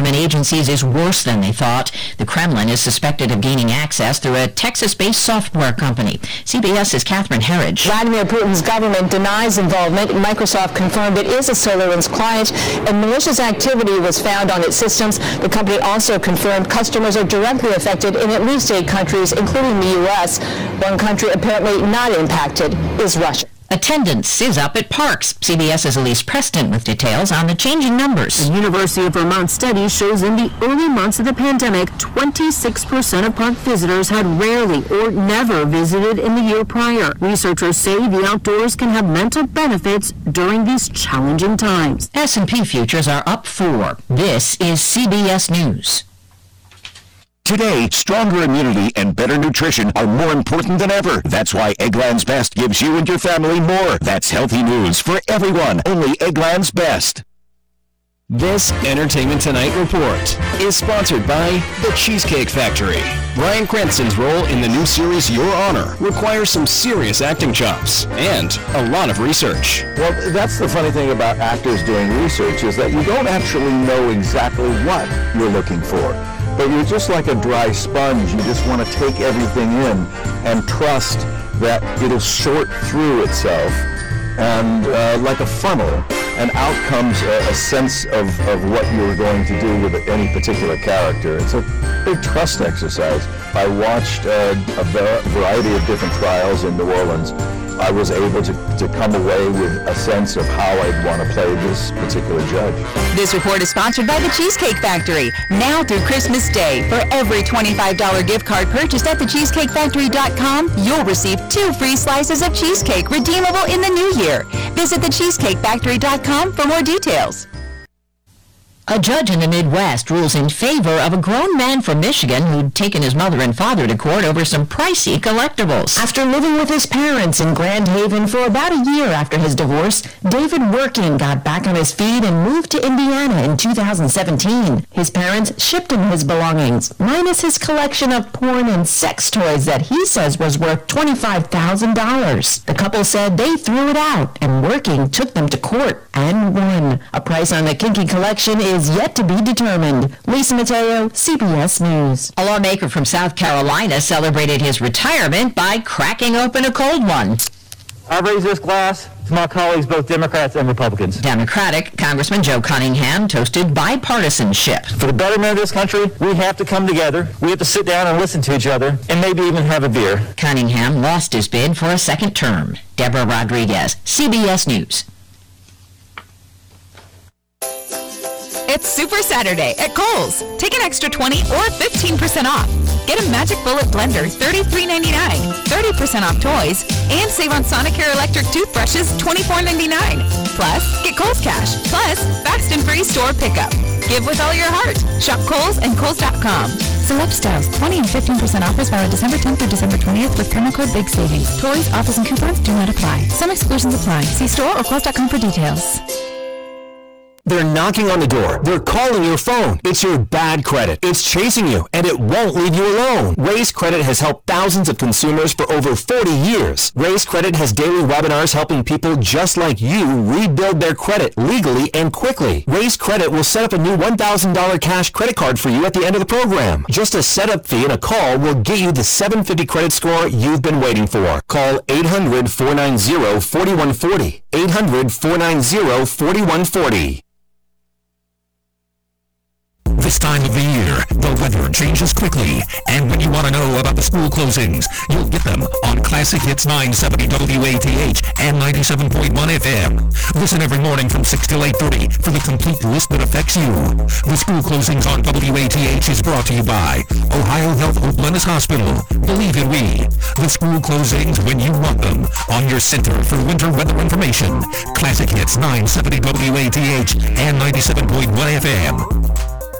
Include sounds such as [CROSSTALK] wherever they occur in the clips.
government agencies is worse than they thought. The Kremlin is suspected of gaining access through a Texas-based software company. CBS's Catherine Herridge. Vladimir Putin's government denies involvement. Microsoft confirmed it is a SolarWinds client, and malicious activity was found on its systems. The company also confirmed customers are directly affected in at least eight countries, including the U.S. One country apparently not impacted is Russia. Attendance is up at parks. CBS's Elise Preston with details on the changing numbers. The University of Vermont study shows in the early months of the pandemic, 26% of park visitors had rarely or never visited in the year prior. Researchers say the outdoors can have mental benefits during these challenging times. S&P futures are up 4. This is CBS News. Today, stronger immunity and better nutrition are more important than ever. That's why Eggland's Best gives you and your family more. That's healthy news for everyone. Only Eggland's Best. This Entertainment Tonight report is sponsored by The Cheesecake Factory. Bryan Cranston's role in the new series Your Honor requires some serious acting chops and a lot of research. Well, that's the funny thing about actors doing research is that you don't actually know exactly what you're looking for. But you're just like a dry sponge. You just want to take everything in and trust that it'll sort through itself and uh, like a funnel, and out comes a, a sense of, of what you're going to do with any particular character. It's a big trust exercise. I watched uh, a variety of different trials in New Orleans. I was able to, to come away with a sense of how I'd want to play this particular judge. This report is sponsored by The Cheesecake Factory. Now through Christmas Day, for every $25 gift card purchased at thecheesecakefactory.com, you'll receive two free slices of cheesecake redeemable in the new year. Visit thecheesecakefactory.com for more details. A judge in the Midwest rules in favor of a grown man from Michigan who'd taken his mother and father to court over some pricey collectibles. After living with his parents in Grand Haven for about a year after his divorce, David Werking got back on his feet and moved to Indiana in 2017. His parents shipped him his belongings, minus his collection of porn and sex toys that he says was worth $25,000. The couple said they threw it out, and Werking took them to court and won. A price on the kinky collection is yet to be determined. Lisa Mateo, CBS News. A lawmaker from South Carolina celebrated his retirement by cracking open a cold one. I raise this glass to my colleagues, both Democrats and Republicans. Democratic Congressman Joe Cunningham toasted bipartisanship. For the betterment of this country, we have to come together. We have to sit down and listen to each other, and maybe even have a beer. Cunningham lost his bid for a second term. Deborah Rodriguez, CBS News. It's Super Saturday at Kohl's. Take an extra 20 or 15% off. Get a Magic Bullet blender, $33.99, 30% off toys, and save on Sonicare electric toothbrushes, $24.99. Plus, get Kohl's Cash. Plus, fast and free store pickup. Give with all your heart. Shop Kohl's and Kohl's.com. Select styles, 20 and 15% offers valid December 10th through December 20th with promo code BIG SAVINGS. Toys, offers, and coupons do not apply. Some exclusions apply. See store or Kohl's.com for details. They're knocking on the door. They're calling your phone. It's your bad credit. It's chasing you, and it won't leave you alone. Raise Credit has helped thousands of consumers for over 40 years. Raise Credit has daily webinars helping people just like you rebuild their credit legally and quickly. Raise Credit will set up a new $1,000 cash credit card for you at the end of the program. Just a setup fee and a call will get you the 750 credit score you've been waiting for. Call 800-490-4140. 800-490-4140. This time of the year, the weather changes quickly, and when you want to know about the school closings, you'll get them on Classic Hits 970 WATH and 97.1 FM. Listen every morning from 6 till 8.30 for the complete list that affects you. The school closings on WATH is brought to you by Ohio Health Oakland Hospital. Believe in we. The school closings when you want them on your center for winter weather information. Classic Hits 970 WATH and 97.1 FM.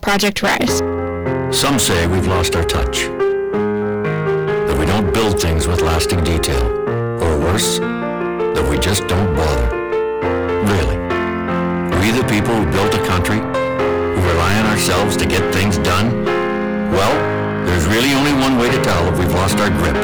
Project Rise. Some say we've lost our touch. That we don't build things with lasting detail. Or worse, that we just don't bother. Really. We the people who built a country, who rely on ourselves to get things done, well, there's really only one way to tell if we've lost our grip.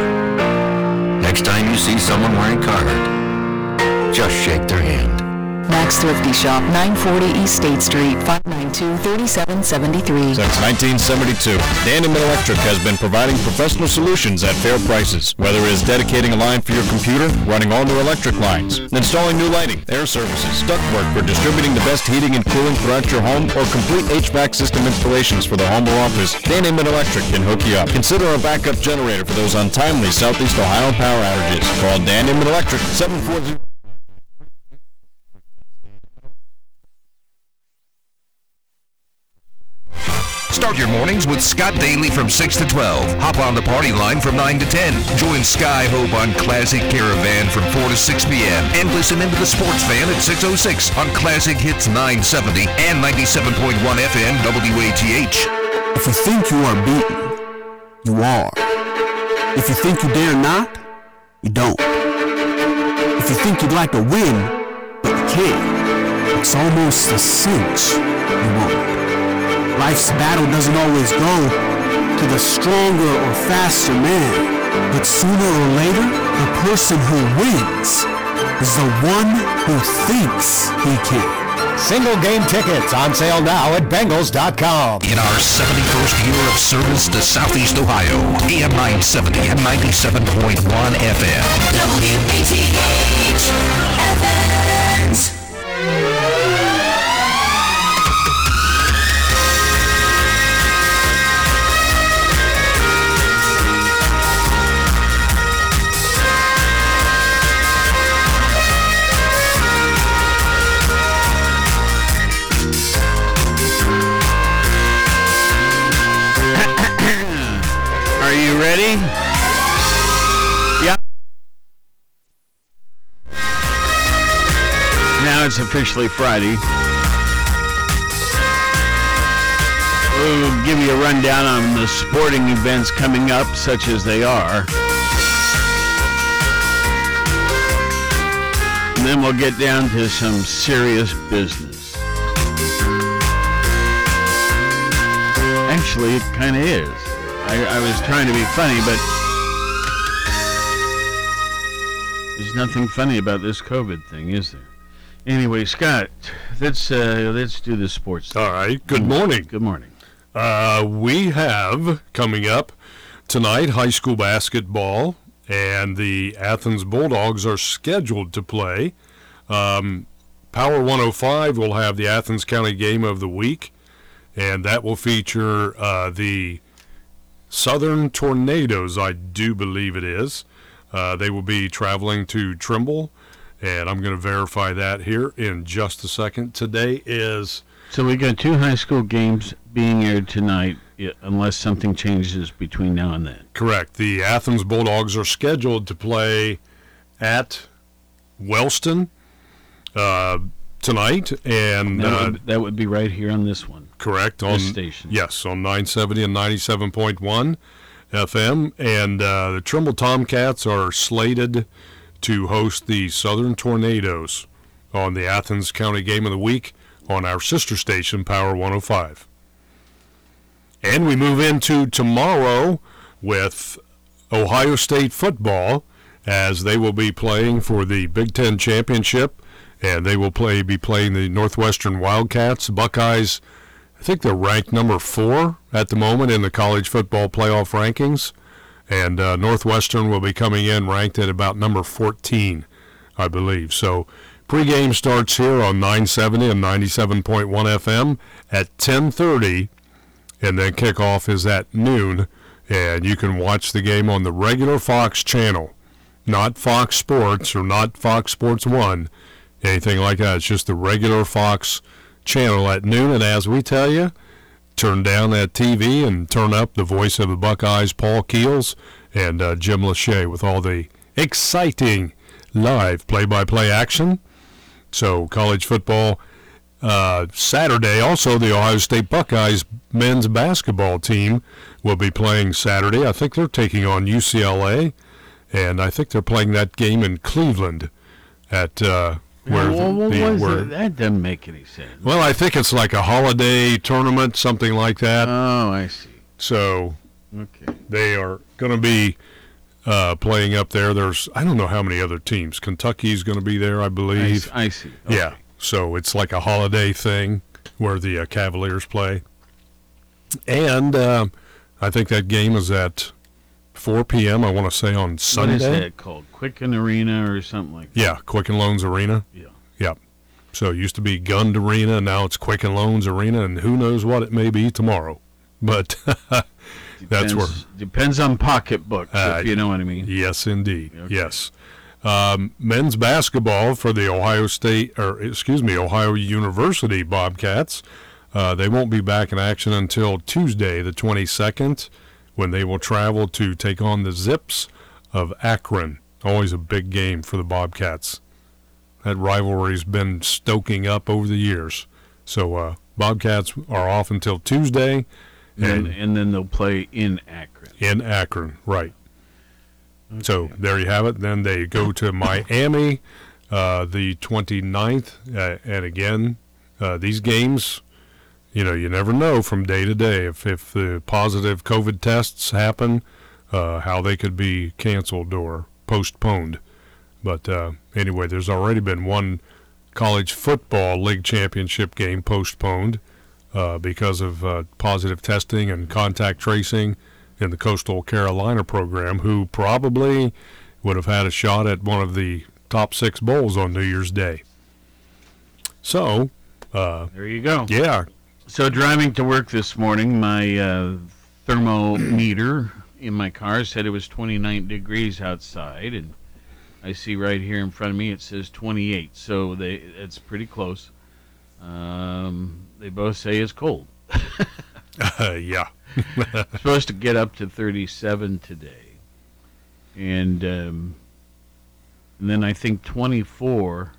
Next time you see someone wearing Carhartt, just shake their hand. Max Thrifty Shop, 940 East State Street, 592-3773. Since 1972, Dan Electric has been providing professional solutions at fair prices. Whether it is dedicating a line for your computer, running all new electric lines, installing new lighting, air services, ductwork for distributing the best heating and cooling throughout your home, or complete HVAC system installations for the home or office, Dan Electric can hook you up. Consider a backup generator for those untimely Southeast Ohio power outages. Call Dan Electric 740. Start your mornings with Scott Daly from 6 to 12. Hop on the party line from 9 to 10. Join Sky Hope on Classic Caravan from 4 to 6 p.m. And listen into the Sports Fan at 6.06 on Classic Hits 970 and 97.1 FM WATH. If you think you are beaten, you are. If you think you dare not, you don't. If you think you'd like to win, but you can't, it's almost a cinch you won't. Life's battle doesn't always go to the stronger or faster man, but sooner or later, the person who wins is the one who thinks he can. Single game tickets on sale now at Bengals.com. In our 71st year of service to Southeast Ohio, AM 970 and 97.1 FM. WATH Athens. You ready? Yeah. Now it's officially Friday. We'll give you a rundown on the sporting events coming up, such as they are. And then we'll get down to some serious business. Actually, it kind of is. I, I was trying to be funny, but there's nothing funny about this COVID thing, is there? Anyway, Scott, let's uh, let's do the sports. All right. Good morning. Good morning. Uh, we have coming up tonight high school basketball, and the Athens Bulldogs are scheduled to play. Um, Power 105 will have the Athens County Game of the Week, and that will feature uh, the Southern Tornadoes, I do believe it is. Uh, they will be traveling to Trimble, and I'm going to verify that here in just a second. Today is So we got two high school games being aired tonight, unless something changes between now and then. correct. The Athens Bulldogs are scheduled to play at Wellston uh, tonight, and That, uh, that would be right here on this one. Correct on This station. Yes, on 970 and 97.1 FM, and uh, the Trimble Tomcats are slated to host the Southern Tornadoes on the Athens County Game of the Week on our sister station, Power 105. And we move into tomorrow with Ohio State football as they will be playing for the Big Ten championship, and they will play be playing the Northwestern Wildcats. Buckeyes, I think they're ranked number four at the moment in the college football playoff rankings, and uh, Northwestern will be coming in ranked at about number 14, I believe. So pregame starts here on 970 and 97.1 FM at 10:30 and then kickoff is at noon. And you can watch the game on the regular Fox channel, not Fox Sports or not Fox Sports One, anything like that. It's just the regular Fox channel at noon. And as we tell you, turn down that TV and turn up the voice of the Buckeyes, Paul Keels, and uh, Jim Lachey with all the exciting live play-by-play action. So college football Uh, Saturday, also, the Ohio State Buckeyes men's basketball team will be playing Saturday. I think they're taking on UCLA, and I think they're playing that game in Cleveland at uh, where well, what the, was where, it? That doesn't make any sense. well, I think it's like a holiday tournament, something like that. Oh, I see. So Okay. they are going to be uh, playing up there. There's I don't know how many other teams. Kentucky's going to be there, I believe. I see. Yeah. So it's like a holiday thing where the uh, Cavaliers play, and um I think that game is at 4 p.m. I want to say on Sunday. What is that called? Quicken Arena or something like that? Yeah, Quicken Loans Arena. Yeah. Yep. So it used to be Gund Arena, now it's Quicken Loans Arena, and who knows what it may be tomorrow. But [LAUGHS] that's where Depends- on pocketbook, Uh, if you know what I mean. Yes, indeed. Yes. Um, men's basketball for the Ohio State, or excuse me, Ohio University Bobcats. Uh, they won't be back in action until Tuesday, the 22nd, when they will travel to take on the Zips of Akron. Always a big game for the Bobcats. That rivalry's been stoking up over the years. So uh, Bobcats are off until Tuesday, And, and and then they'll play in Akron. in Akron, right. So there you have it. Then they go to [COUGHS] Miami uh, the 29th. Uh, and again, uh, these games, you know, you never know from day to day if, if the positive COVID tests happen, uh, how they could be canceled or postponed. But uh, anyway, there's already been one college football league championship game postponed uh, because of uh, positive testing and contact tracing in the Coastal Carolina program, who probably would have had a shot at one of the top six bowls on New Year's Day. So, uh, There you go. yeah, So driving to work this morning, my uh, thermometer in my car said it was 29 degrees outside, and I see right here in front of me it says 28. So they it's pretty close. Um, they both say it's cold. [LAUGHS] [LAUGHS] yeah. [LAUGHS] supposed to get up to 37 today, and um, and then I think 24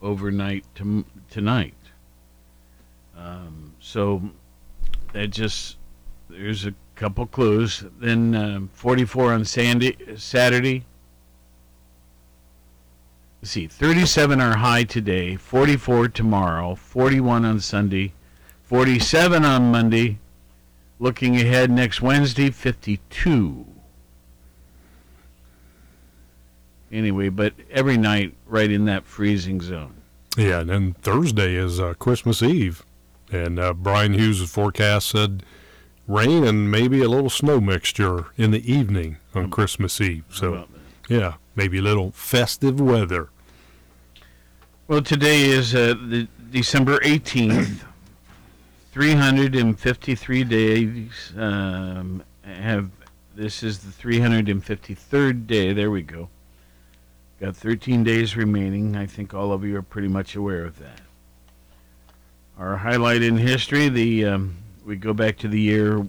overnight to, tonight. Um, so that just there's a couple clues. Then um 44 on Sandy, Saturday. Let's see, 37 are high today, 44 tomorrow, 41 on Sunday, 47 on Monday. Looking ahead next Wednesday, 52. Anyway, but every night right in that freezing zone. Yeah, and then Thursday is uh, Christmas Eve, and uh, Brian Hughes' forecast said rain and maybe a little snow mixture in the evening on Christmas Eve. So, yeah, maybe a little festive weather. Well, today is uh, the December 18th. [COUGHS] 353 days um, have. This is the 353rd day. There we go. Got 13 days remaining. I think all of you are pretty much aware of that. Our highlight in history: the um, we go back to the year.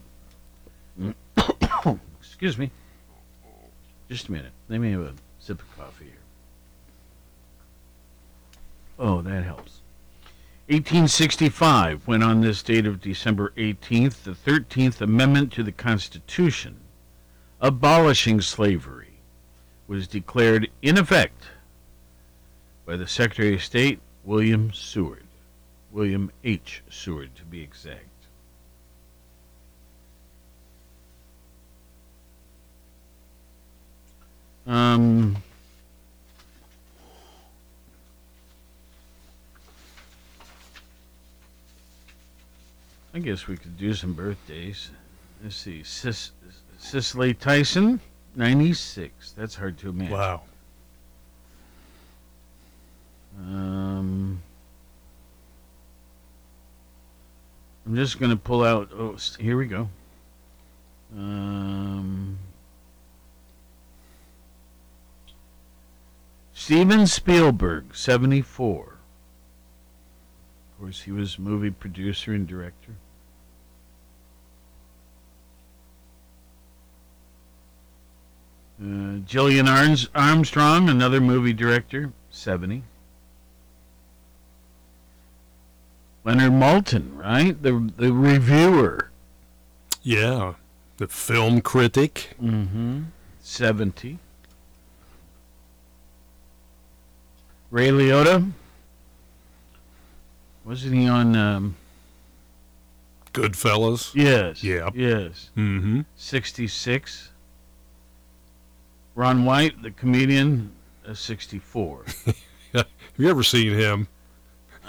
[COUGHS] excuse me. Just a minute. Let me have a sip of coffee here. Oh, that helps. 1865, when on this date of December 18th, the 13th Amendment to the Constitution, abolishing slavery, was declared in effect by the Secretary of State, William Seward. William H. Seward, to be exact. Um, I guess we could do some birthdays. Let's see. Cis- Cicely Tyson, 96. That's hard to imagine. Wow. Um, I'm just going to pull out. Oh, here we go. Um, Steven Spielberg, 74. Of course, he was movie producer and director. Uh, Gillian Arns- Armstrong, another movie director, 70. Leonard Maltin, right? The the reviewer. Yeah, the film critic. Mm-hmm. Seventy. Ray Liotta. Wasn't he on? Um, Goodfellas. yes. Yeah. Yes. Mm-hmm. Sixty-six. Ron White, the comedian, uh, sixty-four. [LAUGHS] Have you ever seen him?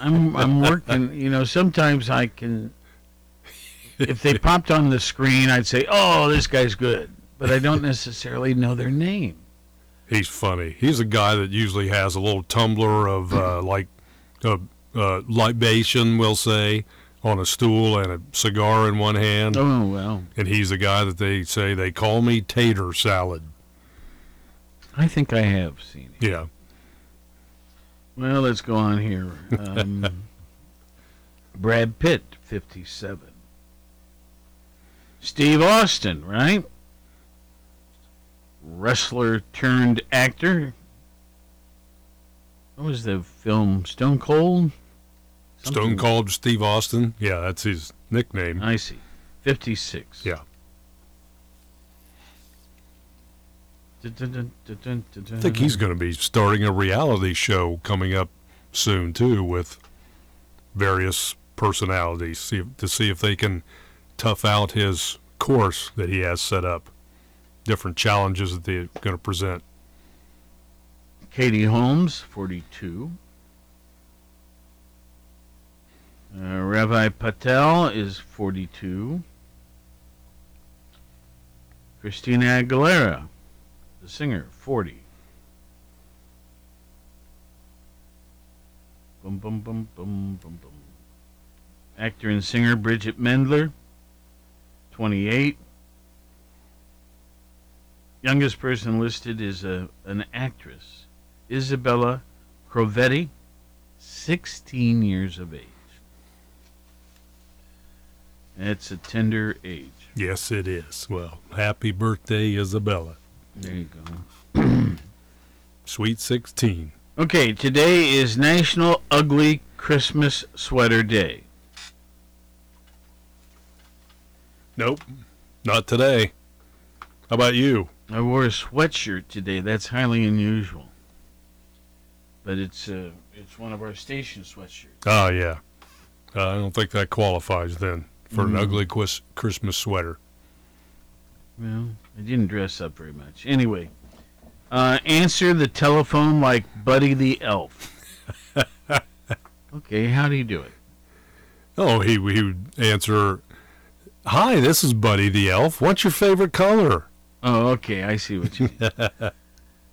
I'm I'm working. You know, sometimes I can. If they [LAUGHS] popped on the screen, I'd say, "Oh, this guy's good," but I don't necessarily know their name. He's funny. He's a guy that usually has a little tumbler of uh, [CLEARS THROAT] like a uh, libation, we'll say, on a stool and a cigar in one hand. Oh well. And he's the guy that they say they call me tater salad. I think I have seen it. Yeah. Well, let's go on here. Um, [LAUGHS] Brad Pitt, fifty-seven. Steve Austin, right? Wrestler turned actor. What was the film? Stone Cold. Stone Cold Steve Austin. Yeah, that's his nickname. I see. Fifty-six. Yeah. I think he's going to be starting a reality show coming up soon too, with various personalities see to see if they can tough out his course that he has set up. Different challenges that they're going to present. Katie Holmes, 42. Uh, Ravi Patel is 42. Christina Aguilera, the singer, 40. Boom, boom, boom, boom, boom, boom. Actor and singer Bridgit Mendler, 28. Youngest person listed is a, an actress, Isabella Crovetti, 16 years of age. That's a tender age. Yes, it is. Well, happy birthday, Isabella. There you go. Sweet 16. Okay, today is National Ugly Christmas Sweater Day. Nope, not today. How about you? I wore a sweatshirt today. That's highly unusual. But it's uh, it's one of our station sweatshirts. Oh, yeah. Uh, I don't think that qualifies then for an Mm. ugly quis- Christmas sweater. Well, I didn't dress up very much. Anyway, uh, answer the telephone like Buddy the Elf. [LAUGHS] okay, how do you do it? Oh, he, he would answer, Hi, this is Buddy the Elf. What's your favorite color? Oh, okay, I see what you mean. [LAUGHS]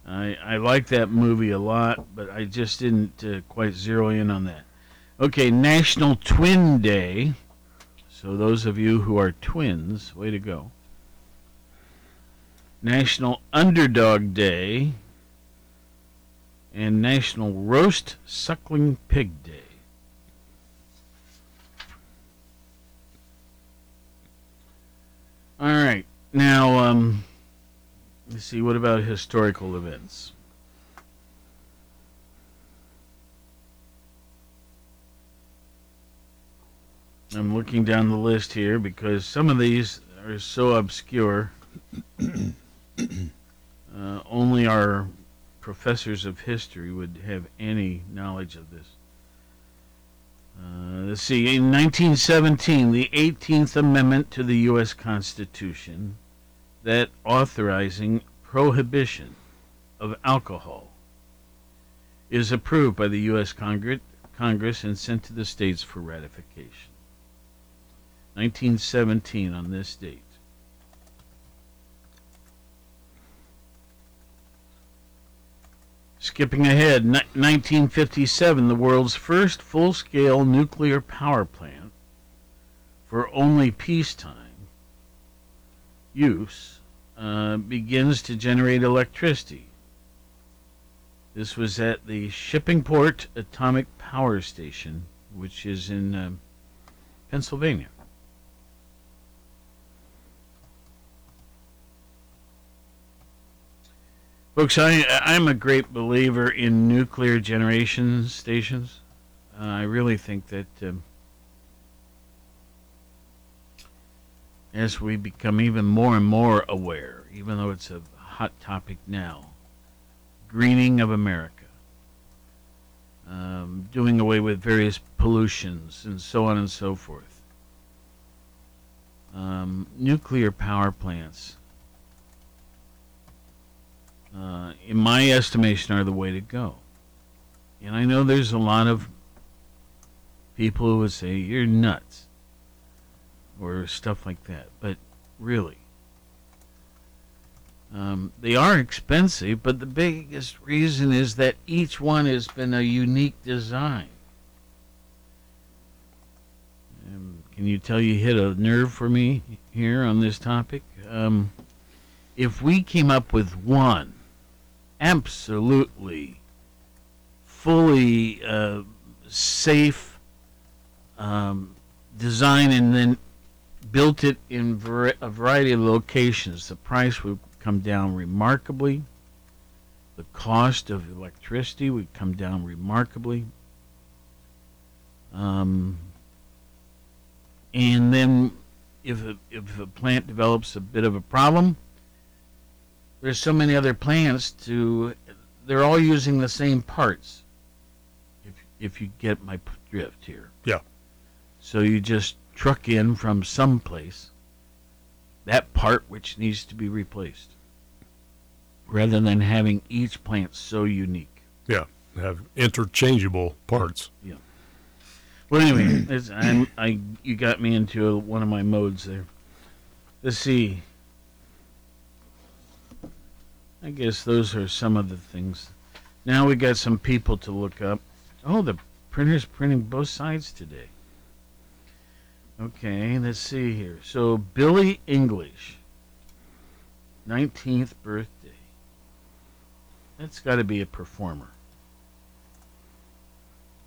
I I like that movie a lot, but I just didn't uh, quite zero in on that. Okay, National Twin Day. So those of you who are twins, way to go. National Underdog Day and National Roast Suckling Pig Day. All right. Now, um, let's see. What about historical events? I'm looking down the list here because some of these are so obscure. [CLEARS THROAT] uh, only our professors of history would have any knowledge of this. Uh, let's see. In 1917, the 18th Amendment to the U.S. Constitution, that authorizing prohibition of alcohol, is approved by the U.S. Congress, Congress and sent to the states for ratification. 1917 on this date. Skipping ahead, 1957, the world's first full scale nuclear power plant for only peacetime use uh, begins to generate electricity. This was at the Shippingport Atomic Power Station, which is in um Pennsylvania. Folks, I, I'm a great believer in nuclear generation stations. Uh, I really think that um, as we become even more and more aware, even though it's a hot topic now, greening of America, um, doing away with various pollutions, and so on and so forth. Um, nuclear power plants uh, in my estimation, are the way to go. And I know there's a lot of people who would say, you're nuts, or stuff like that. But really, um, they are expensive, but the biggest reason is that each one has been a unique design. Um, can you tell you hit a nerve for me here on this topic? Um, if we came up with one absolutely fully uh, safe um, design and then built it in a variety of locations, the price would come down remarkably. The cost of electricity would come down remarkably. Um, and then if a, if a plant develops a bit of a problem, there's so many other plants to they're all using the same parts. If if you get my drift here. Yeah. So you just truck in from someplace that part which needs to be replaced, rather than having each plant so unique. Yeah, have interchangeable parts. Yeah. Well, anyway, it's, I'm, I you got me into one of my modes there. Let's see. I guess those are some of the things. Now we got some people to look up. Oh, the printer's printing both sides today. Okay, let's see here. So Billy English, 19th birthday. That's got to be a performer.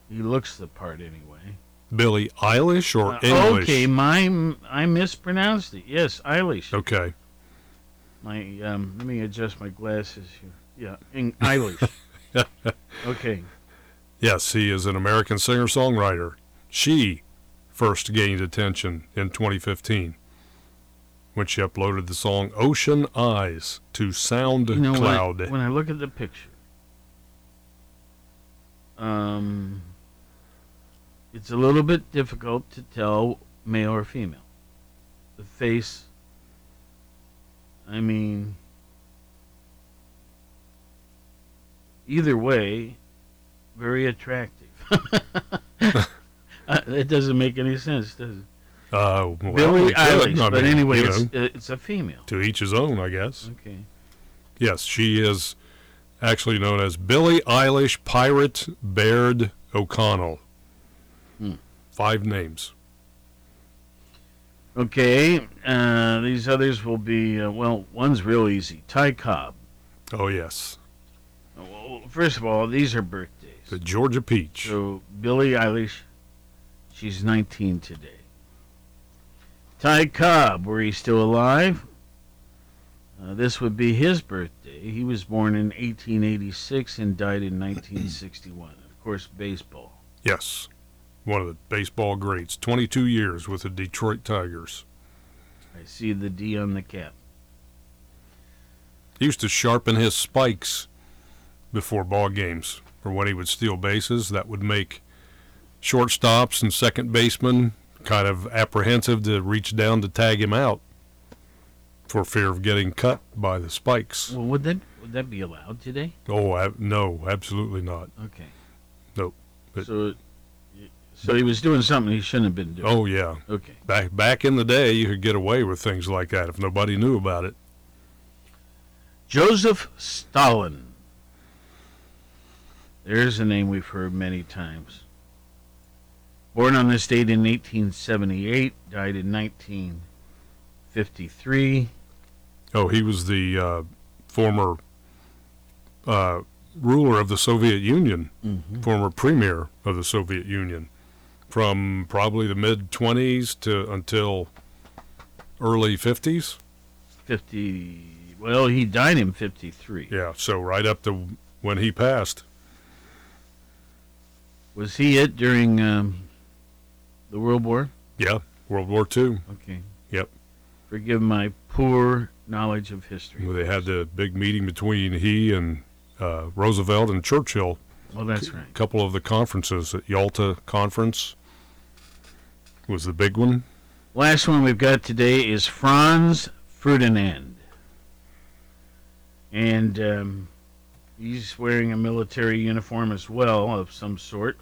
He looks the part anyway. Billie Eilish or Uh, English? Okay, my I mispronounced it. Yes, Eilish. Okay. My um, let me adjust my glasses here. Yeah, Eng- Eilish. [LAUGHS] okay. Yes, he is an American singer songwriter. She first gained attention in 2015 when she uploaded the song Ocean Eyes to SoundCloud. You know, when I, when I look at the picture, um, it's a little bit difficult to tell male or female. The face, I mean, either way, very attractive. [LAUGHS] uh, it doesn't make any sense, does it? Uh, well, Billie. Eilish, I but mean, anyway, you it's, know, uh, it's a female. to each his own, I guess. Okay. Yes, she is actually known as Billie Eilish Pirate Baird O'Connell. Hmm. Five names. Okay, uh, these others will be, uh, well, one's real easy. Ty Cobb. Oh, yes. Well, first of all, these are birthdays. The Georgia Peach. So, Billie Eilish, she's 19 today. Ty Cobb, were he still alive? Uh, this would be his birthday. He was born in 1886 and died in 1961. Of course, baseball. Yes. One of the baseball greats. 22 years with the Detroit Tigers. I see the D on the cap. He used to sharpen his spikes before ball games, or when he would steal bases. That would make shortstops and second basemen kind of apprehensive to reach down to tag him out for fear of getting cut by the spikes. Well, would that would that be allowed today? Oh ab- no, absolutely not. Okay. Nope. But- So, so he was doing something he shouldn't have been doing. oh yeah. Okay. Back back in the day, you could get away with things like that if nobody knew about it. Joseph Stalin. There's a name we've heard many times. Born on this date in 1878, died in 1953. Oh, he was the uh, former uh, ruler of the Soviet Union, Mhm. former premier of the Soviet Union, from probably the mid 20s to until early 50s. 50. Well, he died in 53. Yeah, so right up to when he passed. Was he it during um, the World War? Yeah, World War II. Okay. Yep. Forgive my poor knowledge of history. Well, They had the big meeting between he and uh, Roosevelt and Churchill. Oh, that's right. A couple of the conferences at Yalta Conference was the big one. Last one we've got today is Franz Ferdinand. And um, he's wearing a military uniform as well, of some sort.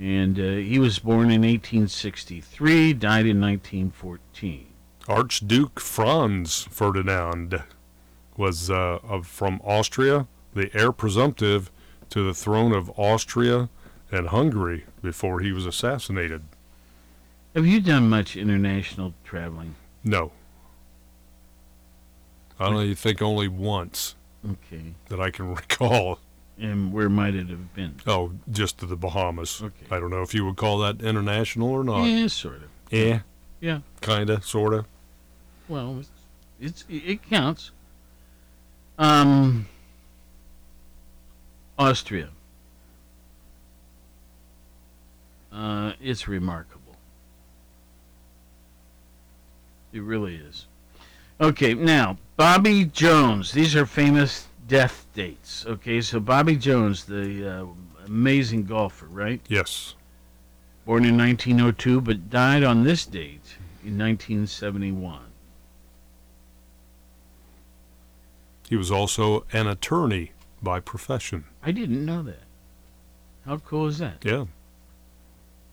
And uh, he was born in 1863, died in 1914. Archduke Franz Ferdinand was uh, of, from Austria, the heir presumptive to the throne of Austria and Hungary before he was assassinated. Have you done much international traveling? No. I only think only once Okay. that I can [LAUGHS] recall. And where might it have been? Oh, just to the Bahamas. Okay. I don't know if you would call that international or not. Yeah, sort of. Yeah. Yeah. Kinda, sorta. Well, it's, it's it counts. Um, Austria. Uh, it's remarkable. It really is. Okay, now Bobby Jones. These are famous death dates. Okay, so Bobby Jones, the uh, amazing golfer, right? Yes. Born in 1902, but died on this date in 1971. He was also an attorney by profession. I didn't know that. How cool is that? Yeah.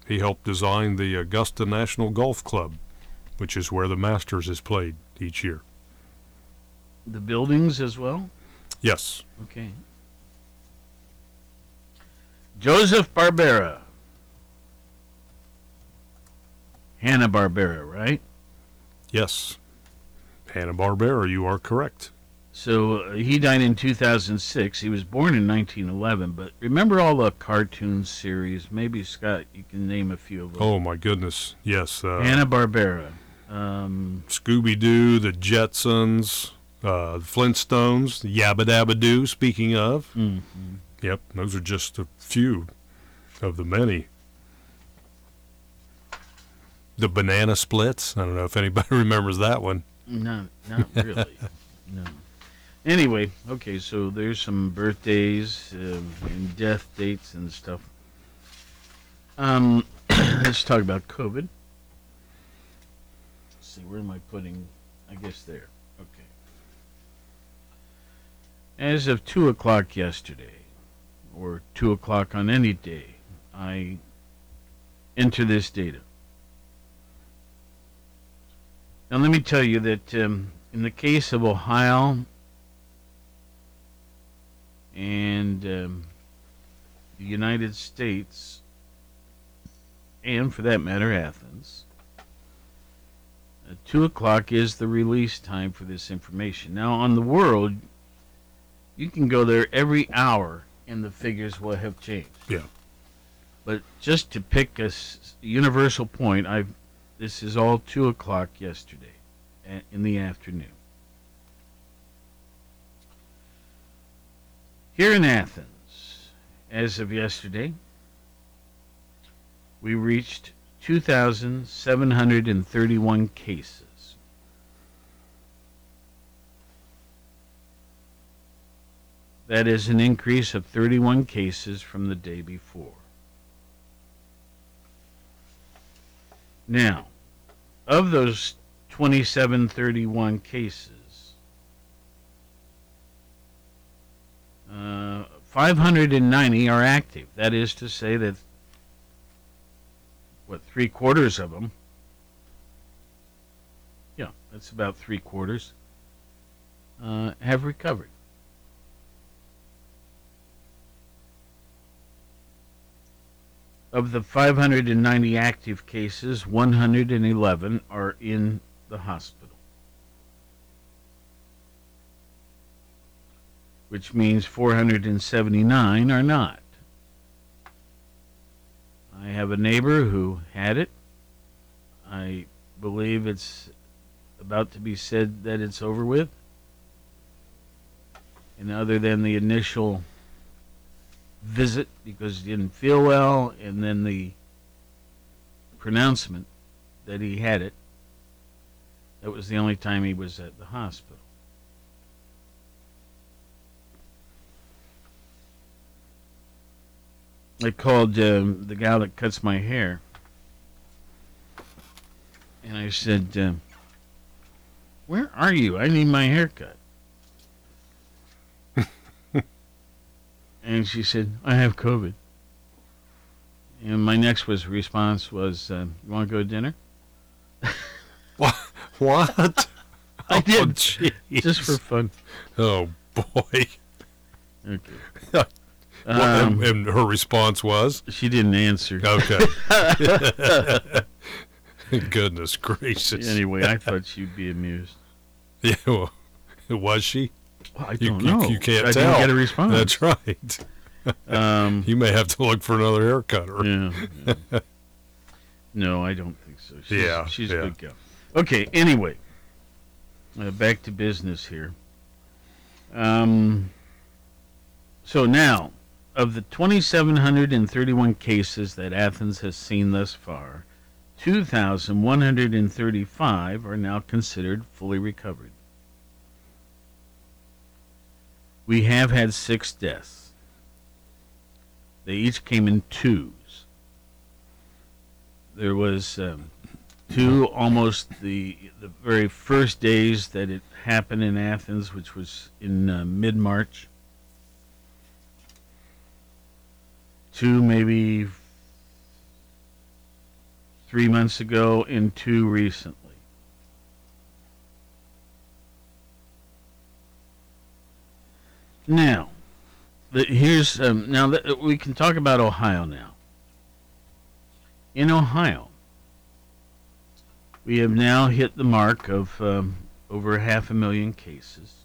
He helped design the Augusta National Golf Club, which is where the Masters is played each year. The buildings as well? Yes. Okay. Joseph Barbera. Hanna Barbera, right? Yes. Hanna Barbera, you are correct. So uh, he died in 2006. He was born in 1911, but remember all the cartoon series? Maybe Scott, you can name a few of them. Oh my goodness. Yes. Uh, Hanna Barbera. Um, Scooby Doo, the Jetsons, uh, Flintstones, Yabba Dabba Doo, speaking of. Mhm. Yep, those are just a few of the many. The Banana Splits. I don't know if anybody [LAUGHS] remembers that one. not, not [LAUGHS] really. no. Anyway, okay, so there's some birthdays um, and death dates and stuff. Um, [COUGHS] let's talk about COVID. See, where am I putting? I guess there. Okay. As of 2 o'clock yesterday, or 2 o'clock on any day, I enter this data. Now, let me tell you that um, in the case of Ohio and um, the United States, and for that matter, Athens, uh, 2 o'clock is the release time for this information. Now, on the world, you can go there every hour and the figures will have changed. Yeah. But just to pick a s- universal point, I've this is all two o'clock yesterday, a- in the afternoon. Here in Athens, as of yesterday, we reached 2,731 cases. That is an increase of 31 cases from the day before. Now, of those 2731 cases, uh, 590 are active. That is to say that, what, three quarters of them, yeah, that's about three quarters, uh, have recovered. Of the 590 active cases, 111 are in the hospital. Which means 479 are not. I have a neighbor who had it. I believe it's about to be said that it's over with. And other than the initial visit because he didn't feel well, and then the pronouncement that he had it. That was the only time he was at the hospital. I called um, the gal that cuts my hair, and I said, um, "Where are you? I need my haircut." [LAUGHS] and she said, "I have COVID." And my next was response was, um, "You want to go to dinner?" [LAUGHS] What? What? I Oh, did, jeez. just for fun. Oh boy. Okay. [LAUGHS] Well, and- Um, and her response was? She didn't answer. Okay. [LAUGHS] [LAUGHS] Goodness gracious. Anyway, I thought she'd be amused. Yeah, well, was she? Well, I you, don't you- know. You, can't I tell. didn't get a response. That's right. Um, [LAUGHS] you may have to look for another haircutter. Yeah. yeah. no, I don't think so. She's, Yeah, she's yeah. a good gal. Okay. Anyway, uh, back to business here. Um. So now, of the 2,731 cases that Athens has seen thus far, 2,135 are now considered fully recovered. We have had six deaths. They each came in twos. There was um, two almost the the very first days that it happened in Athens, which was in uh, mid March. Two maybe three months ago, and two recently. Now, the, here's um, now that we can talk about Ohio now. In Ohio, we have now hit the mark of um, over half a million cases.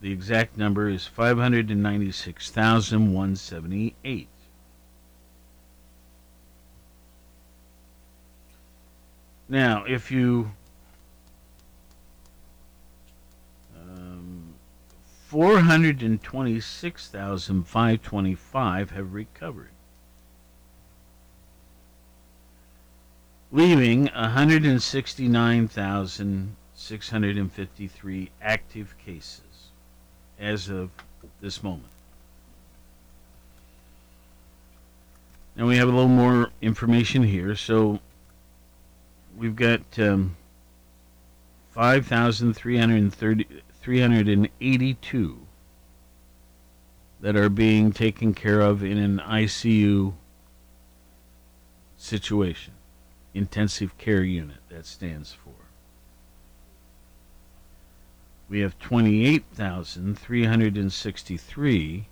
The exact number is 596,178. Now, if you um, 426,525 have recovered, leaving 169,653 active cases as of this moment. Now we have a little more information here. So we've got um, 5,330 382 that are being taken care of in an ICU situation. Intensive care unit, that stands for. We have 28,363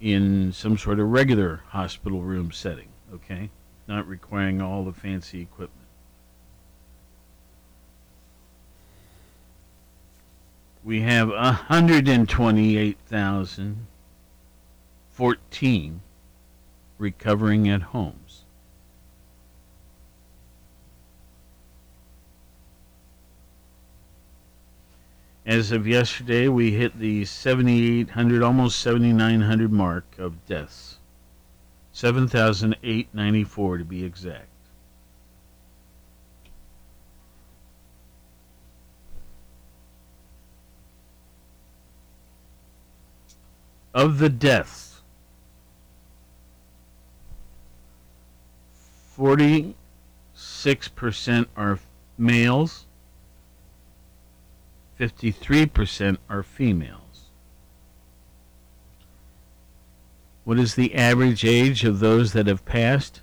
in some sort of regular hospital room setting, okay? Not requiring all the fancy equipment. We have 128,014 recovering at homes. As of yesterday, we hit the 7,800, almost 7,900 mark of deaths. 7,894 to be exact. Of the deaths, 46% are males, 53% are females. What is the average age of those that have passed?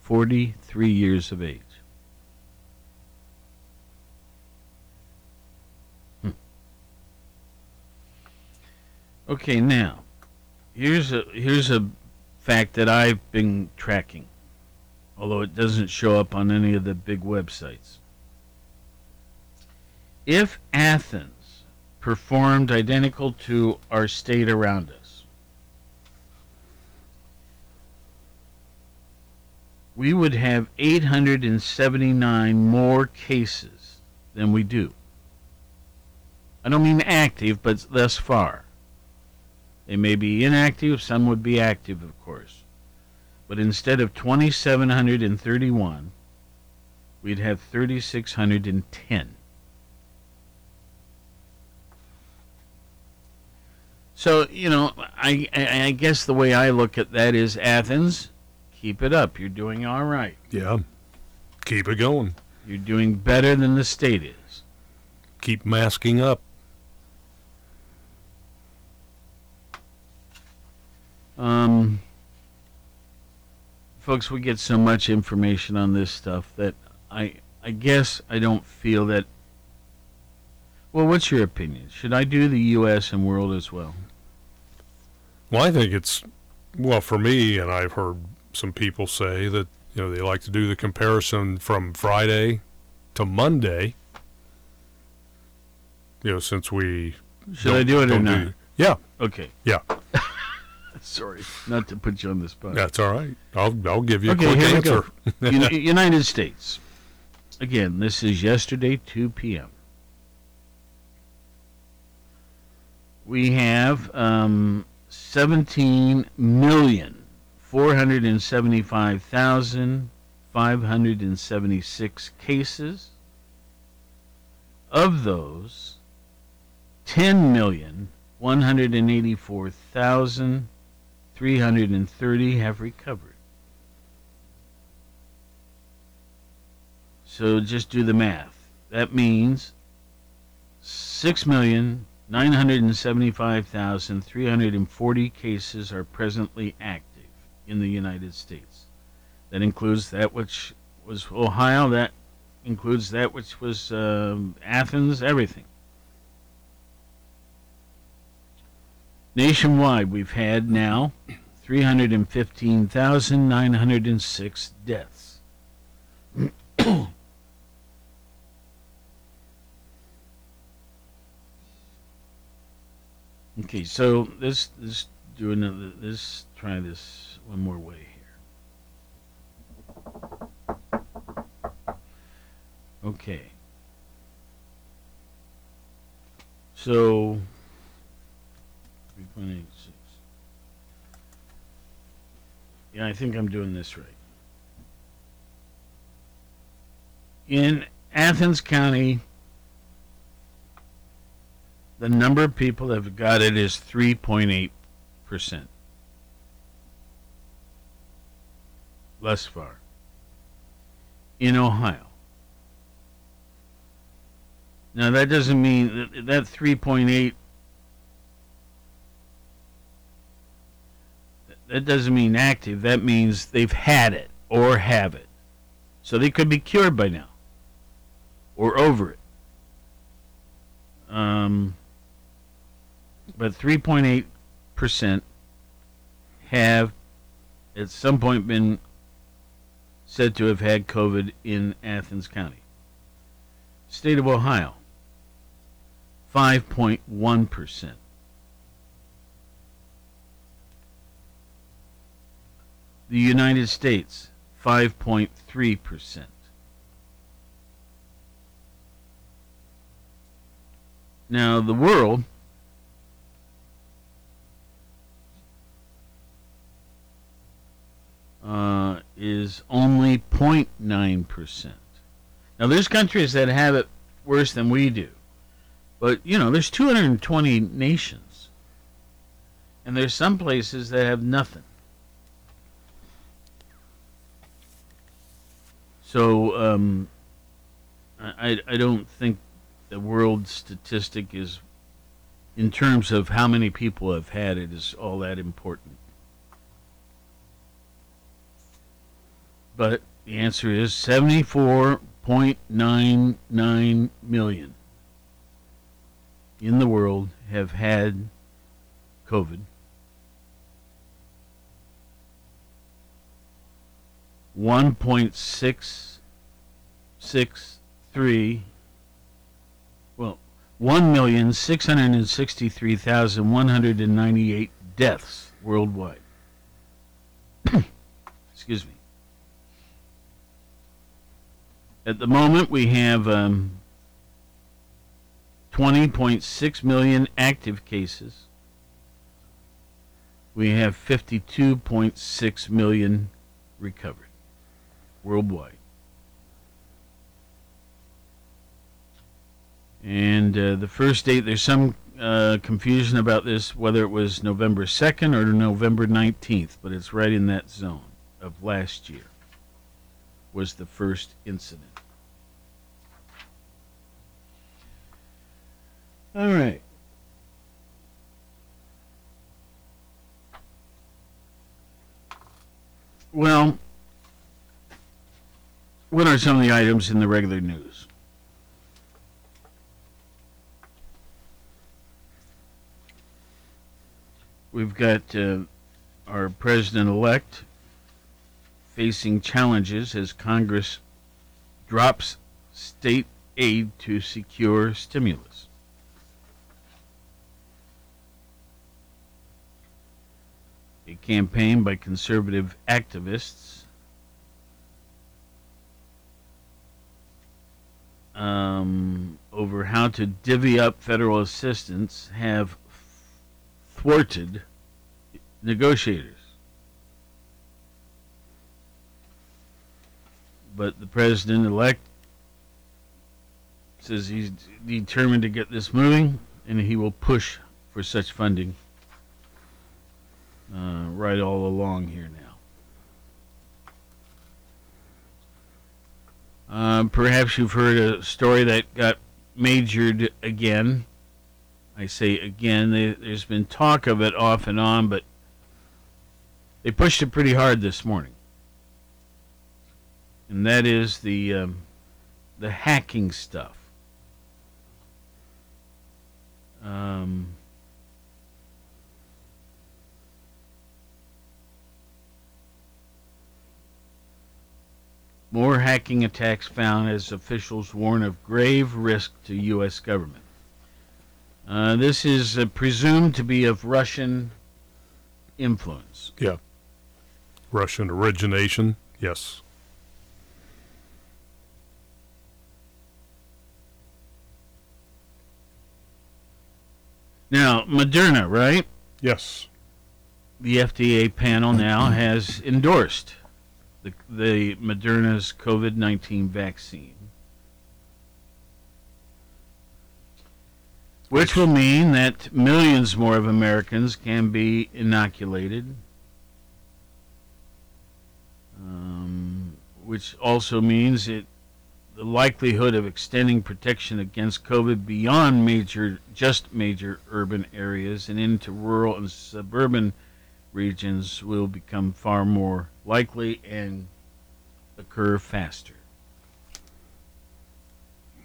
43 years of age. Hmm. Okay, now here's a here's a fact that I've been tracking, although it doesn't show up on any of the big websites. If Athens performed identical to our state around us, we would have 879 more cases than we do. I don't mean active, but thus far. They may be inactive, some would be active, of course. But instead of 2,731, we'd have 3,610. So, you know, I, I, I guess the way I look at that is Athens, keep it up. You're doing all right. Yeah. Keep it going. You're doing better than the state is. Keep masking up. Um, folks, we get so much information on this stuff that I I guess I don't feel that. Well, what's your opinion? Should I do the U.S. and world as well? Well, I think it's well for me, and I've heard some people say that you know they like to do the comparison from Friday to Monday. You know, since we Should I do it or not? yeah. Okay. Yeah. [LAUGHS] Sorry, not to put you on the spot. That's all right. I'll I'll give you a quick here answer. go. [LAUGHS] United States. Again, this is yesterday, 2 p.m. We have um, 17 million 475,576 cases. Of those, ten million one hundred and eighty-four thousand three hundred and thirty have recovered. So just do the math. That means 6,975,340 cases are presently active in the United States. That includes that which was Ohio, that includes that which was um, Athens, everything. Nationwide, we've had now 315,906 deaths. Okay, so let's, let's do another, let's try this one more way here. Okay. So, 3.86. Yeah, I think I'm doing this right. In Athens County, the number of people that have got it is 3.8%. Thus far. In Ohio. Now, that doesn't mean that, that 3.8 that doesn't mean active. That means they've had it or have it. So they could be cured by now or over it. Um, but 3.8% have at some point been said to have had COVID in Athens County. State of Ohio, 5.1%. The United States, 5.3%. Now, the world uh, is only 0.9%. Now, there's countries that have it worse than we do. But, you know, there's 220 nations. And there's some places that have nothing. So um, I, I don't think the world statistic is, in terms of how many people have had it, is all that important. But the answer is 74.99 million in the world have had COVID. One point six six three well one million six hundred and sixty three thousand one hundred and ninety eight deaths worldwide. [COUGHS] Excuse me. At the moment, we have um, 20.6 million active cases. We have 52.6 million recovered worldwide. And uh, the first date, there's some uh, confusion about this, whether it was November 2nd or November 19th, but it's right in that zone of last year was the first incident. All right. Well, what are some of the items in the regular news? We've got uh, our president elect facing challenges as Congress drops state aid to secure stimulus. A campaign by conservative activists um, over how to divvy up federal assistance have thwarted negotiators. But the president elect says he's determined to get this moving and he will push for such funding uh, right all along here now. Uh, perhaps you've heard a story that got majored again. I say again, they, there's been talk of it off and on, but they pushed it pretty hard this morning. And that is the um, the hacking stuff. Um, More hacking attacks found as officials warn of grave risk to U.S. government. Uh, this is uh, presumed to be of Russian influence. Yeah. Russian origination, yes. Now, Moderna, right? Yes. The FDA panel now has endorsed the, the Moderna's COVID 19 vaccine. Which will mean that millions more of Americans can be inoculated. Um, which also means it the likelihood of extending protection against COVID beyond major, just major urban areas and into rural and suburban regions will become far more likely and occur faster.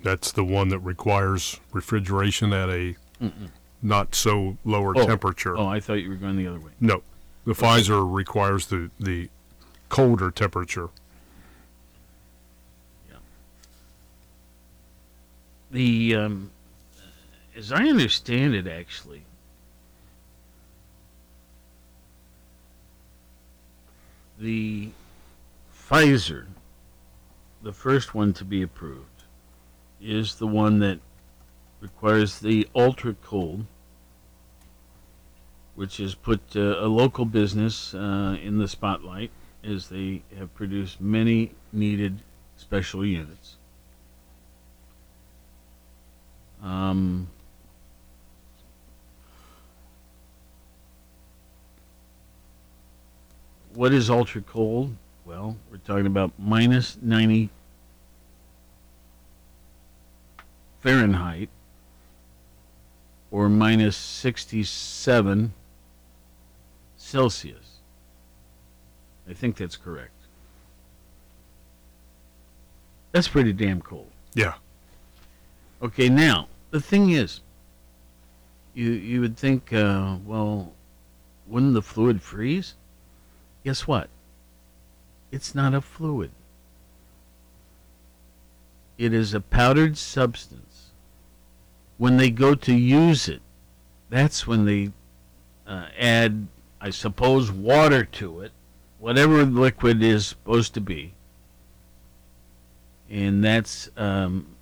That's the one that requires refrigeration at a Mm-mm. not so lower Oh. temperature. Oh, I thought you were going the other way. No, the Pfizer requires the the colder temperature. The um, as I understand it, actually, the Pfizer, the first one to be approved, is the one that requires the ultra cold, which has put uh, a local business uh, in the spotlight as they have produced many needed special units. Um, what is ultra cold? Well, we're talking about minus 90 Fahrenheit or minus 67 Celsius. I think that's correct. That's pretty damn cold. Yeah. Okay, now the thing is, you you would think, uh, well, wouldn't the fluid freeze? Guess what? It's not a fluid. It is a powdered substance. When they go to use it, that's when they uh, add, I suppose, water to it, whatever liquid is supposed to be, and that's um,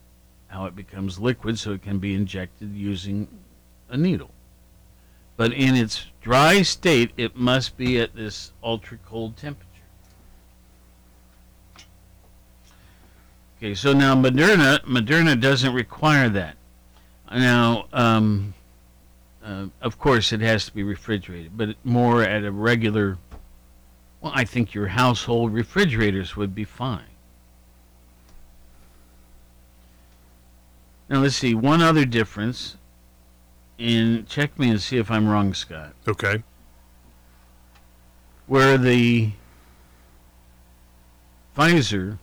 how it becomes liquid so it can be injected using a needle. But in its dry state, it must be at this ultra cold temperature. Okay, so now Moderna, Moderna doesn't require that. Now, um, uh, of course, it has to be refrigerated, but more at a regular. Well, I think your household refrigerators would be fine. Now let's see one other difference. And check me and see if I'm wrong, Scott. Okay. Where the Pfizer,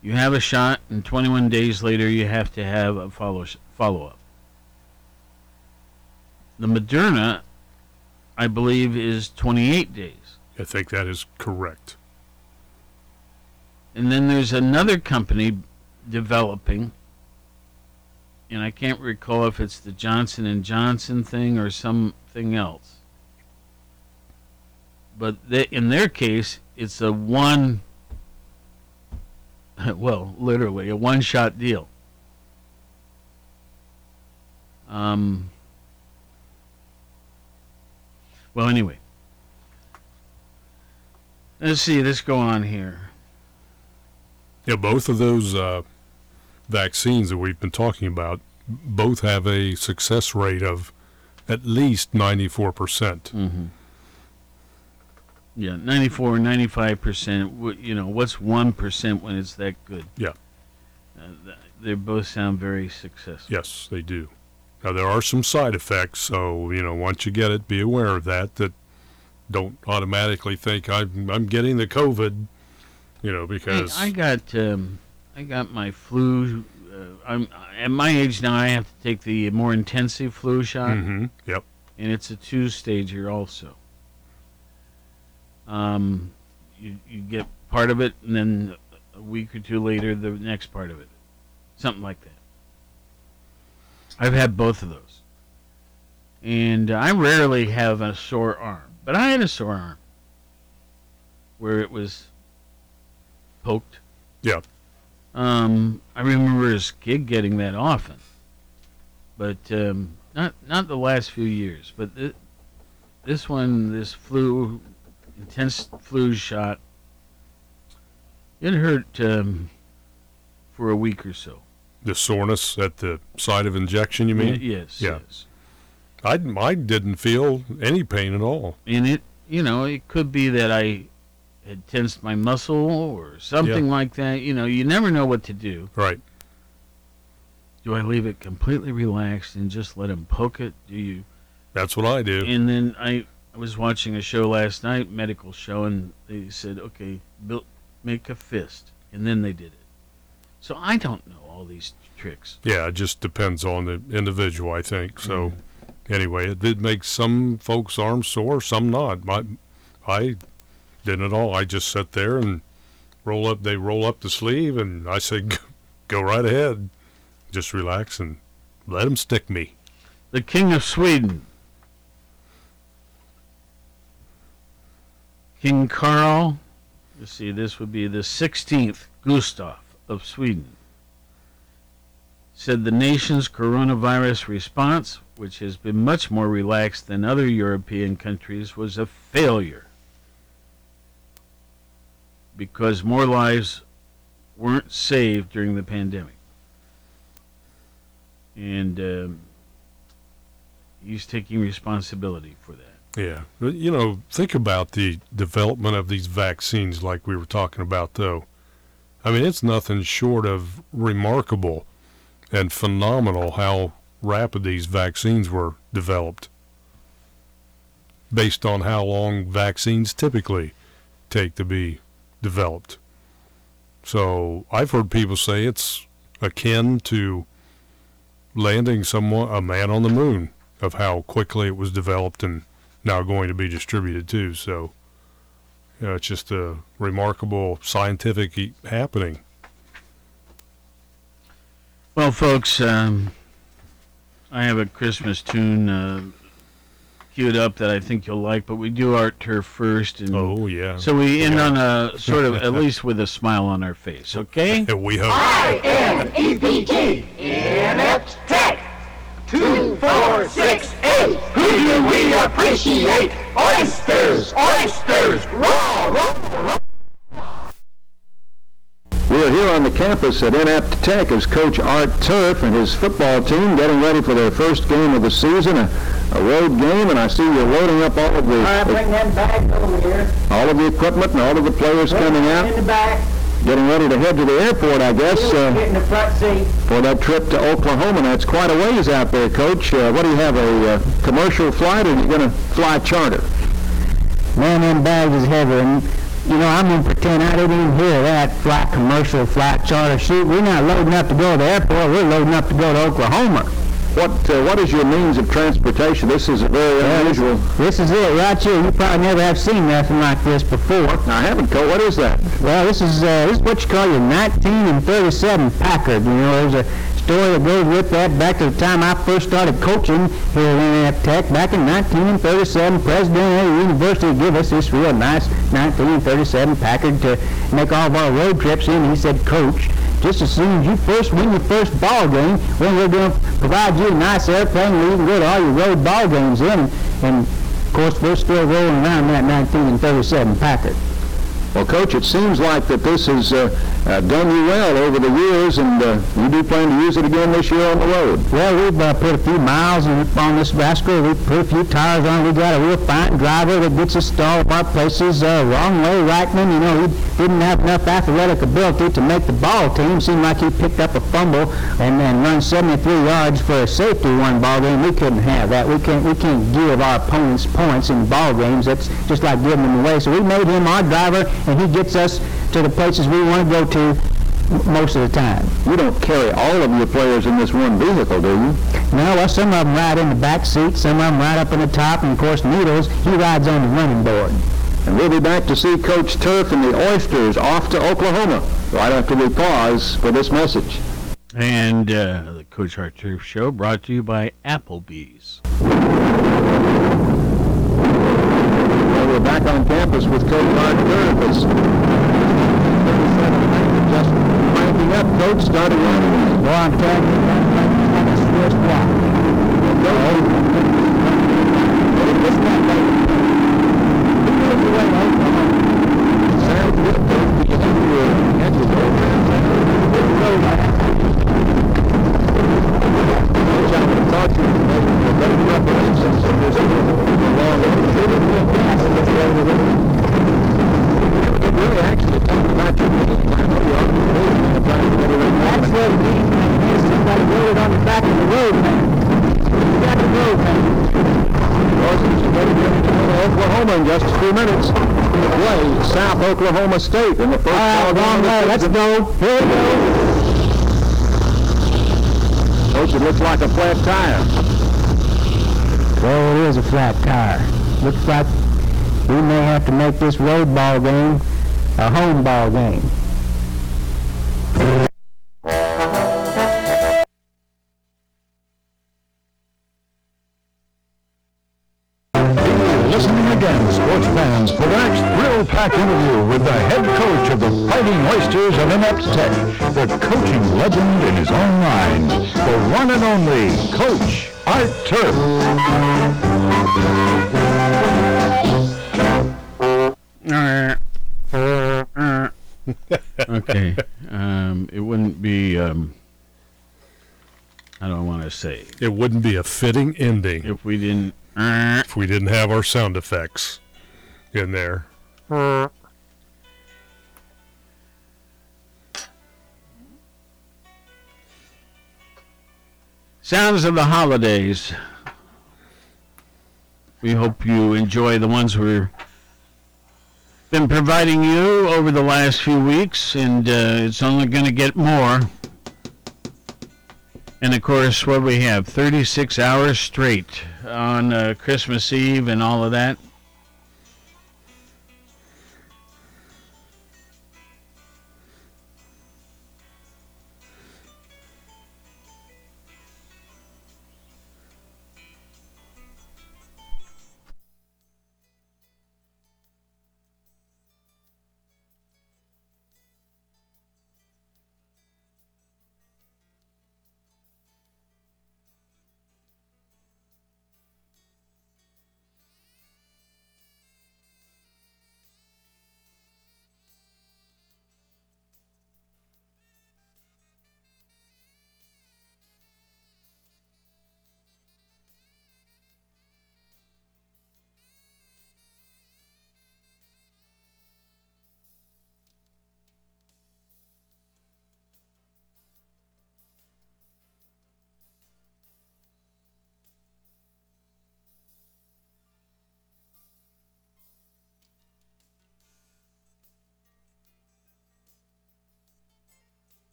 you have a shot, and 21 days later you have to have a follow follow up. The Moderna, I believe, is 28 days. I think that is correct. And then there's another company developing and I can't recall if it's the Johnson and Johnson thing or something else. But they, in their case, it's a one, [LAUGHS] well, literally a one-shot deal. Um. Well, anyway, let's see. Let's go on here. Yeah, both of those uh, vaccines that we've been talking about both have a success rate of at least 94%. percent mm-hmm. Yeah, 94, 95%. You know, what's 1% when it's that good? Yeah. Uh, they both sound very successful. Yes, they do. Now, there are some side effects, so, you know, once you get it, be aware of that, that don't automatically think I'm, I'm getting the COVID, you know, because. I, I got. Um, I got my flu. Uh, I'm at my age now. I have to take the more intensive flu shot. Mm-hmm. Yep. And it's a two-stager also. Um, you you get part of it, and then a week or two later, the next part of it, something like that. I've had both of those, and I rarely have a sore arm, but I had a sore arm where it was poked. Yeah. Um, I remember as a kid getting that often, but um, not not the last few years. But th- this one, this flu, intense flu shot, it hurt um, for a week or so. The soreness at the site of injection, you mean? Y- yes. Yeah. Yes. I, I didn't feel any pain at all. And it, you know, it could be that I had tensed my muscle or something Yeah. like that. You know, you never know what to do. Right. Do I leave it completely relaxed and just let him poke it? Do you? That's what I do. And then I, I was watching a show last night, medical show, and they said, okay, build, make a fist, and then they did it. So I don't know all these tricks. Yeah, it just depends on the individual, I think. So, anyway, it did make some folks' arms sore, some not. My, I didn't at all. I just sat there and roll up. They roll up the sleeve, and I said, [LAUGHS] "Go right ahead, just relax and let them stick me." The King of Sweden, King Carl. Let's see, this would be the 16th Gustav of Sweden. Said the nation's coronavirus response, which has been much more relaxed than other European countries, was a failure because more lives weren't saved during the pandemic. And um, he's taking responsibility for that. Yeah, you know, think about the development of these vaccines, like we were talking about, though. I mean, it's nothing short of remarkable and phenomenal how rapid these vaccines were developed based on how long vaccines typically take to be developed. So I've heard people say it's akin to landing someone, a man on the moon, of how quickly it was developed and now going to be distributed too. So you know, it's just a remarkable scientific happening. Well, folks, um, I have a Christmas tune uh, queued up that I think you'll like, but we do art turf first, and oh yeah. so we end Yeah. on a [LAUGHS] sort of at least with a smile on our face. Okay? [LAUGHS] we hope. I-N-E-P-T, Inept Tech. Two, four, six, eight. Who do we appreciate? Oysters, oysters, raw, raw, raw. We're here on the campus at Inept Tech is Coach Art Turf and his football team getting ready for their first game of the season, a, a road game, and I see you're loading up all of the All right, bring them bags over here. all of the equipment and all of the players coming out, In the back. getting ready to head to the airport, I guess, uh, in the front seat. for that trip to Oklahoma. That's quite a ways out there, Coach. Uh, what do you have, a uh, commercial flight, or are you going to fly charter? Man, them bags is heavy, and you know I'm gonna pretend I didn't even hear that flight commercial, flight charter. Shoot, we're not loading up to go to the airport. We're loading up to go to Oklahoma. What uh, What is your means of transportation? This is a very unusual. This is it right here. You probably never have seen nothing like this before. I haven't, Coach. What is that? Well, this is uh, this is what you call your 19 and 37 Packard. You know, there's a story that goes with that back to the time I first started coaching here at Inept Tech back in 1937. President of the university gave us this real nice 1937 Packard to make all of our road trips in. He said, Coach, just as soon as you first win your first ball game, when we're going to provide you a nice airplane where you can go to all your road ball games in. And of course, we're still rolling around that 19 and 37 Packard. Well, Coach, it seems like that this has uh, uh, done you well over the years, and uh, you do plan to use it again this year on the road. Well, we've uh, put a few miles on, this rascal. We've put a few tires on. We've got a real fine driver that gets us to all of our places. Uh, wrong way, Reitman, you know, he didn't have enough athletic ability to make the ball team. Seemed like he picked up a fumble and then run 73 yards for a safety one ball game. We couldn't have that. We can't, we can't give our opponents points in ball games. That's just like giving them away. So we made him our driver, and he gets us to the places we want to go to most of the time. You don't carry all of your players in this one vehicle, do you? No, well, some of them ride in the back seat, some of them ride up in the top, and of course, Needles, he rides on the running board. And we'll be back to see Coach Turf and the Oysters off to Oklahoma right after we pause for this message. And uh, the Coach Art Turf Show brought to you by Applebee's. Back on campus with Coach Art. It's just cranking up, Coach, starting on. Well, I'm telling you, that's like a Swiss watch. Sounds good, Coach. You have your catches over Coach, I would have thought you were making a better preparation for this long It really actually talked about your game. I know you ought to be moving and trying to get it in. That's what it means, man. It's just like roll it on the back of the road, man. You got the road, man. Oysters are ready to go to Oklahoma in just a few minutes. To play South Oklahoma State in the first All right, ball way. Let's go. Here we go. It looks like a flat tire. Well, it is a flat tire. Looks like we may have to make this road ball game a home ball game. Okay. Um, it wouldn't be. Um, I don't want to say It wouldn't be a fitting ending if we didn't. if we didn't have our sound effects in there. Sounds of the holidays. We hope you enjoy the ones we've been providing you over the last few weeks, and uh, it's only going to get more. And of course, what we have 36 hours straight on uh, Christmas Eve and all of that.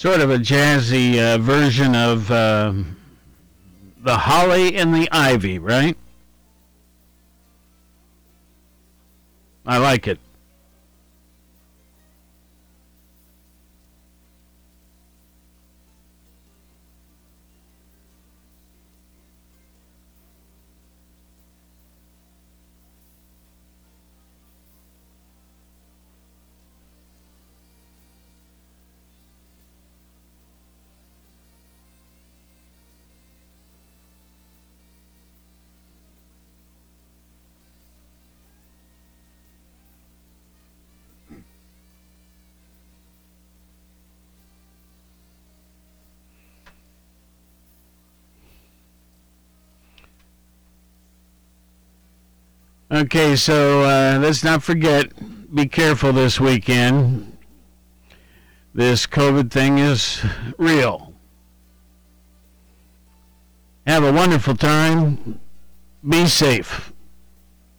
Sort of a jazzy uh, version of uh, the holly and the ivy, right? I like it. Okay, so uh, let's not forget, be careful this weekend. This COVID thing is real. Have a wonderful time. Be safe.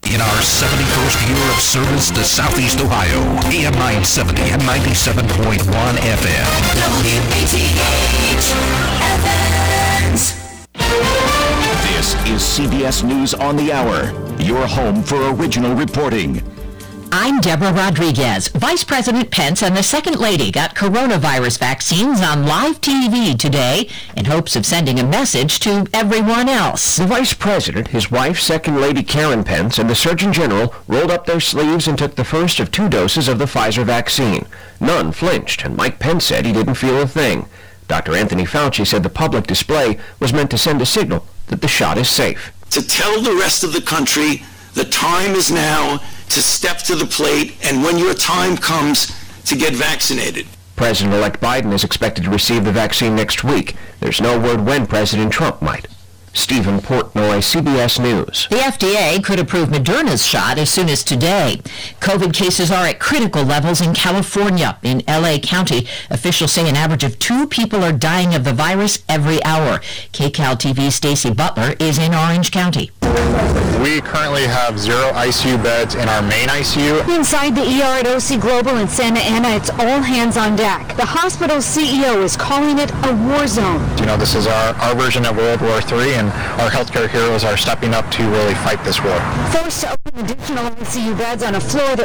In our 71st year of service to Southeast Ohio, AM 970 and 97.1 FM. WATH Athens. This is CBS News on the Hour, your home for original reporting. I'm Deborah Rodriguez. Vice President Pence and the Second Lady got coronavirus vaccines on live TV today in hopes of sending a message to everyone else. The Vice President, his wife, Second Lady Karen Pence, and the Surgeon General rolled up their sleeves and took the first of two doses of the Pfizer vaccine. None flinched, and Mike Pence said he didn't feel a thing. Dr. Anthony Fauci said the public display was meant to send a signal that the shot is safe. To tell the rest of the country the time is now to step to the plate and when your time comes to get vaccinated. President-elect Biden is expected to receive the vaccine next week. There's no word when President Trump might. Steven Portnoy, CBS News. The FDA could approve Moderna's shot as soon as today. COVID cases are at critical levels in California. In LA County, officials say an average of two people are dying of the virus every hour. KCAL TV's Stacy Butler is in Orange County. We currently have zero ICU beds in our main ICU. Inside the ER at OC Global in Santa Ana, it's all hands on deck. The hospital's CEO is calling it a war zone. You know, this is our, our version of World War III, and our healthcare heroes are stepping up to really fight this war. Forced to open additional ICU beds on a floor that